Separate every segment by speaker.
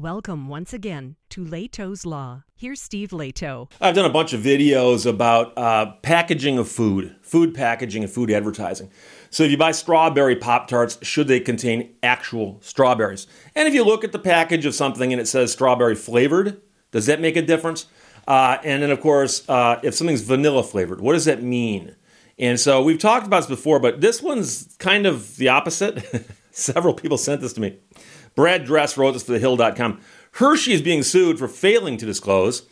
Speaker 1: Welcome once again to Lehto's Law. Here's Steve Lehto.
Speaker 2: I've done a bunch of videos about uh, packaging of food, food packaging and food advertising. So if you buy strawberry Pop Tarts, should they contain actual strawberries? And if you look at the package of something and it says strawberry flavored, does that make a difference? Uh, and then, of course, uh, if something's vanilla flavored, what does that mean? And so we've talked about this before, but this one's kind of the opposite. Several people sent this to me. Brad Dress wrote this for thehill.com. Hershey is being sued for failing to disclose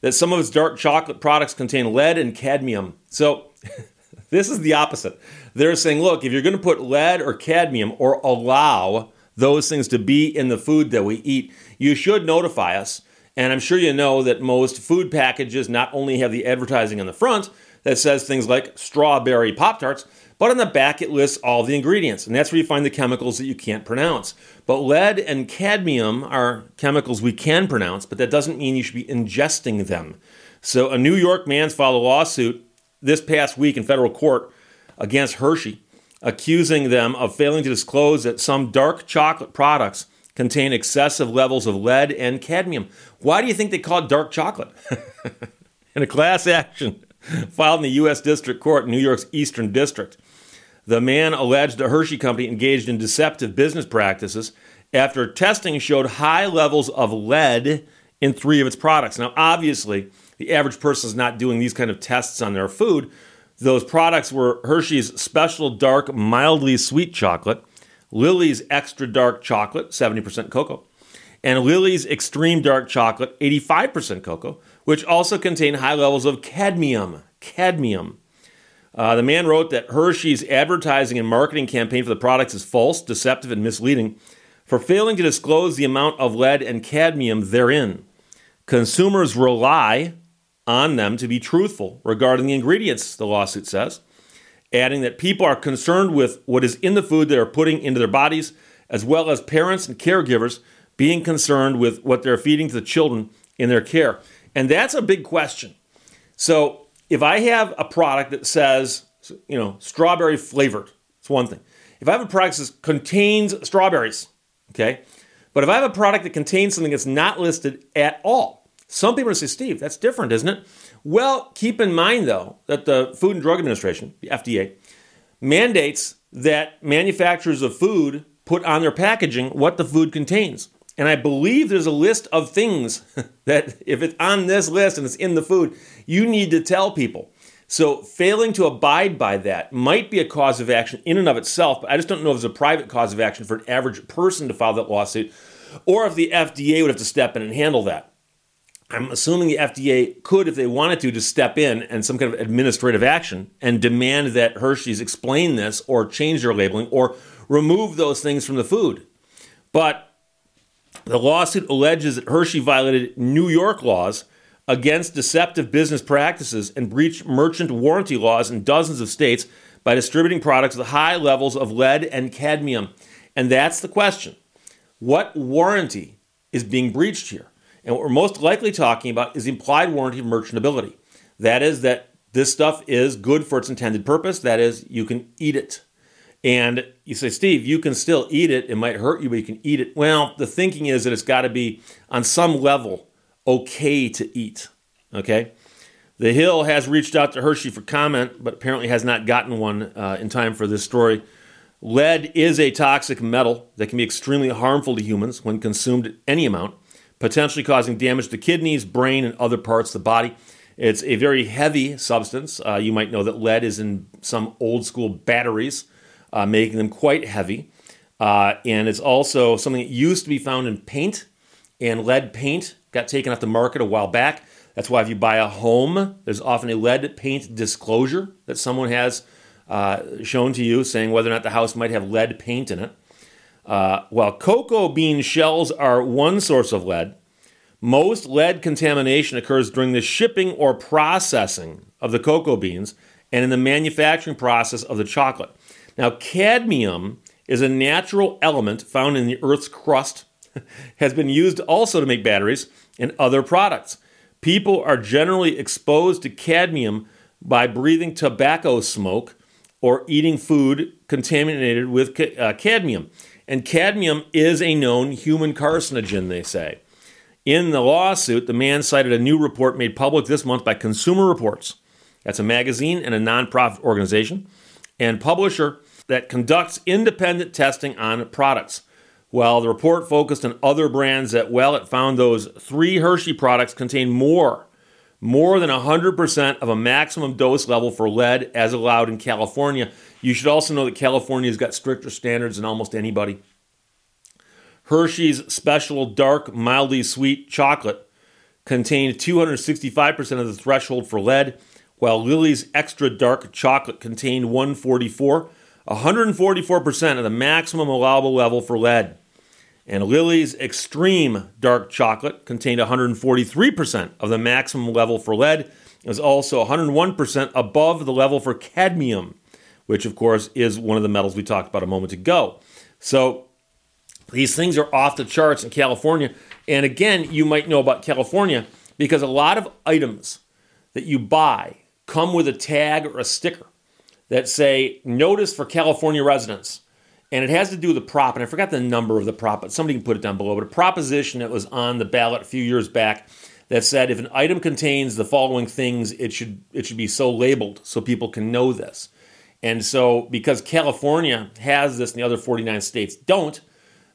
Speaker 2: that some of its dark chocolate products contain lead and cadmium. So this is the opposite. They're saying, look, if you're going to put lead or cadmium or allow those things to be in the food that we eat, you should notify us. And I'm sure you know that most food packages not only have the advertising on the front that says things like strawberry Pop Tarts, but on the back, it lists all the ingredients, and that's where you find the chemicals that you can't pronounce. But lead and cadmium are chemicals we can pronounce, but that doesn't mean you should be ingesting them. So, a New York man's filed a lawsuit this past week in federal court against Hershey, accusing them of failing to disclose that some dark chocolate products contain excessive levels of lead and cadmium. Why do you think they call it dark chocolate? in a class action filed in the U.S. District Court in New York's Eastern District. The man alleged the Hershey Company engaged in deceptive business practices after testing showed high levels of lead in three of its products. Now, obviously, the average person is not doing these kind of tests on their food. Those products were Hershey's Special Dark Mildly Sweet Chocolate, Lily's Extra Dark Chocolate, 70% cocoa, and Lily's Extreme Dark Chocolate, 85% cocoa, which also contain high levels of cadmium. Cadmium. Uh, the man wrote that Hershey's advertising and marketing campaign for the products is false, deceptive, and misleading for failing to disclose the amount of lead and cadmium therein. Consumers rely on them to be truthful regarding the ingredients, the lawsuit says, adding that people are concerned with what is in the food they are putting into their bodies, as well as parents and caregivers being concerned with what they're feeding to the children in their care. And that's a big question. So, if I have a product that says, you know, strawberry flavored, it's one thing. If I have a product that contains strawberries, okay, but if I have a product that contains something that's not listed at all, some people are say, Steve, that's different, isn't it? Well, keep in mind though that the Food and Drug Administration, the FDA, mandates that manufacturers of food put on their packaging what the food contains. And I believe there's a list of things that if it's on this list and it's in the food, you need to tell people. So failing to abide by that might be a cause of action in and of itself, but I just don't know if it's a private cause of action for an average person to file that lawsuit or if the FDA would have to step in and handle that. I'm assuming the FDA could, if they wanted to, to step in and some kind of administrative action and demand that Hershey's explain this or change their labeling or remove those things from the food. But the lawsuit alleges that Hershey violated New York laws against deceptive business practices and breached merchant warranty laws in dozens of states by distributing products with high levels of lead and cadmium. And that's the question. What warranty is being breached here? And what we're most likely talking about is the implied warranty of merchantability. That is, that this stuff is good for its intended purpose. That is, you can eat it. And you say, Steve, you can still eat it. It might hurt you, but you can eat it. Well, the thinking is that it's got to be on some level okay to eat. Okay? The Hill has reached out to Hershey for comment, but apparently has not gotten one uh, in time for this story. Lead is a toxic metal that can be extremely harmful to humans when consumed at any amount, potentially causing damage to kidneys, brain, and other parts of the body. It's a very heavy substance. Uh, you might know that lead is in some old school batteries uh, making them quite heavy. Uh, and it's also something that used to be found in paint, and lead paint got taken off the market a while back. That's why if you buy a home, there's often a lead paint disclosure that someone has uh, shown to you saying whether or not the house might have lead paint in it. Uh, while cocoa bean shells are one source of lead, most lead contamination occurs during the shipping or processing of the cocoa beans and in the manufacturing process of the chocolate. Now, cadmium is a natural element found in the Earth's crust, has been used also to make batteries and other products. People are generally exposed to cadmium by breathing tobacco smoke or eating food contaminated with uh, cadmium. And cadmium is a known human carcinogen, they say. In the lawsuit, the man cited a new report made public this month by Consumer Reports. That's a magazine and a nonprofit organization and publisher that conducts independent testing on products. Well, the report focused on other brands that, well, it found those three Hershey products contain more, more than 100% of a maximum dose level for lead as allowed in California. You should also know that California's got stricter standards than almost anybody. Hershey's special dark, mildly sweet chocolate contained 265% of the threshold for lead, while Lily's extra dark chocolate contained 144, 144% of the maximum allowable level for lead. And Lily's extreme dark chocolate contained 143% of the maximum level for lead. It was also 101% above the level for cadmium, which of course is one of the metals we talked about a moment ago. So these things are off the charts in California. And again, you might know about California because a lot of items that you buy come with a tag or a sticker that say notice for California residents. And it has to do with the prop, and I forgot the number of the prop, but somebody can put it down below. But a proposition that was on the ballot a few years back that said if an item contains the following things, it should it should be so labeled so people can know this. And so because California has this and the other 49 states don't,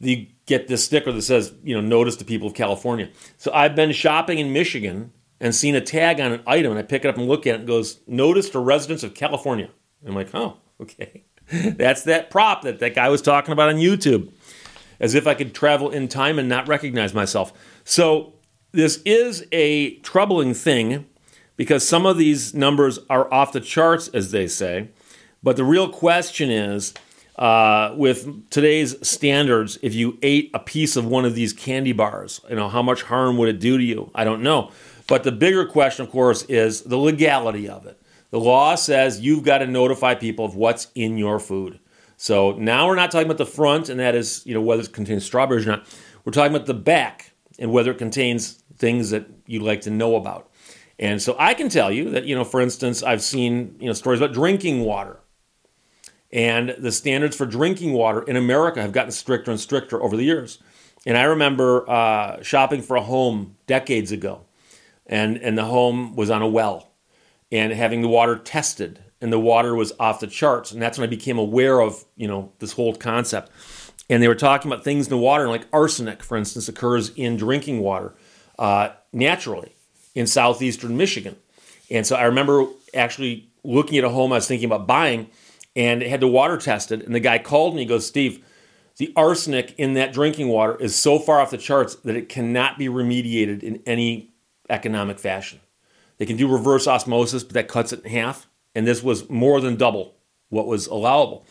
Speaker 2: you get this sticker that says, you know, notice to people of California. So I've been shopping in Michigan and seen a tag on an item, and I pick it up and look at it, and it goes, notice to residents of California. I'm like, oh, okay. That's that prop that that guy was talking about on YouTube, as if I could travel in time and not recognize myself. So this is a troubling thing because some of these numbers are off the charts, as they say. But the real question is, uh, with today's standards, if you ate a piece of one of these candy bars, you know how much harm would it do to you? I don't know. But the bigger question, of course, is the legality of it. The law says you've got to notify people of what's in your food. So now we're not talking about the front, and that is, you know, whether it contains strawberries or not. We're talking about the back and whether it contains things that you'd like to know about. And so I can tell you that, you know, for instance, I've seen, you know, stories about drinking water. And the standards for drinking water in America have gotten stricter and stricter over the years. And I remember uh, shopping for a home decades ago, and, and the home was on a well and having the water tested and the water was off the charts and that's when i became aware of you know this whole concept. And they were talking about things in the water like arsenic for instance occurs in drinking water uh, naturally in southeastern michigan. And so i remember actually looking at a home i was thinking about buying and it had the water tested and the guy called me he goes steve the arsenic in that drinking water is so far off the charts that it cannot be remediated in any economic fashion they can do reverse osmosis, but that cuts it in half. And this was more than double what was allowable.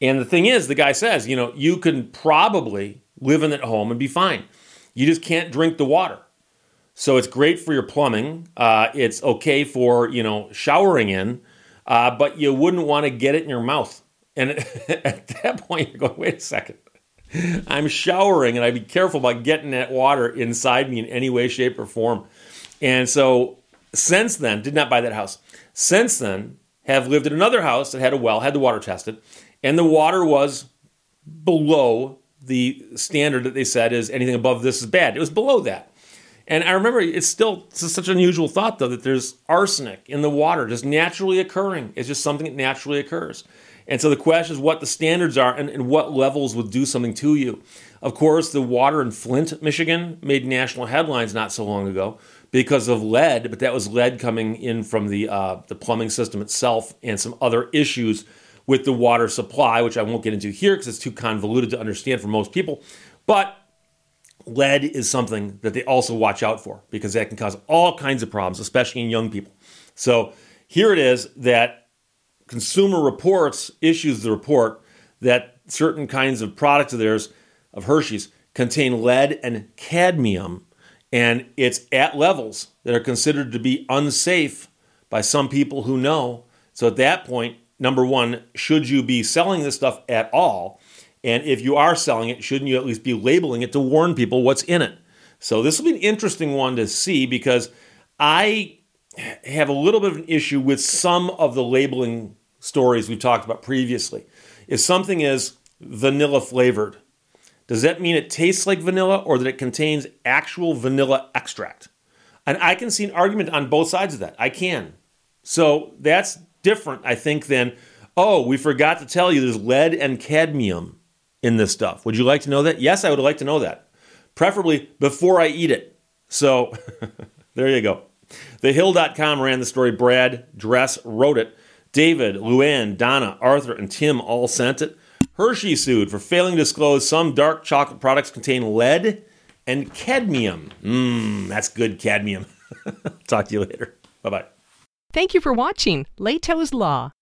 Speaker 2: And the thing is, the guy says, you know, you can probably live in that home and be fine. You just can't drink the water. So it's great for your plumbing. Uh, it's okay for, you know, showering in, uh, but you wouldn't want to get it in your mouth. And at that point, you're going, wait a second. I'm showering and I'd be careful about getting that water inside me in any way, shape, or form. And so since then, did not buy that house. Since then, have lived in another house that had a well, had the water tested, and the water was below the standard that they said is anything above this is bad. It was below that. And I remember it's still it's such an unusual thought though that there's arsenic in the water just naturally occurring. It's just something that naturally occurs. And so the question is what the standards are and, and what levels would do something to you. Of course, the water in Flint, Michigan made national headlines not so long ago because of lead, but that was lead coming in from the uh, the plumbing system itself and some other issues with the water supply, which I won't get into here because it's too convoluted to understand for most people. But lead is something that they also watch out for because that can cause all kinds of problems, especially in young people. So here it is that Consumer Reports issues the report that certain kinds of products of theirs, of Hershey's, contain lead and cadmium and it's at levels that are considered to be unsafe by some people who know. So at that point, number one, should you be selling this stuff at all? And if you are selling it, shouldn't you at least be labeling it to warn people what's in it? So this will be an interesting one to see because I have a little bit of an issue with some of the labeling stories we've talked about previously. If something is vanilla flavored, Does that mean it tastes like vanilla or that it contains actual vanilla extract? And I can see an argument on both sides of that. I can. So that's different, I think, than, oh, we forgot to tell you there's lead and cadmium in this stuff. Would you like to know that? Yes, I would like to know that. Preferably before I eat it. So there you go. TheHill.com ran the story. Brad Dress wrote it. David, Luann, Donna, Arthur, and Tim all sent it. Hershey sued for failing to disclose some dark chocolate products contain lead and cadmium. Mmm, that's good cadmium. Talk to you later. Bye bye.
Speaker 1: Thank you for watching Lehto's Law.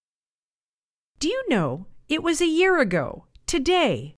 Speaker 1: Do you know it was a year ago, today,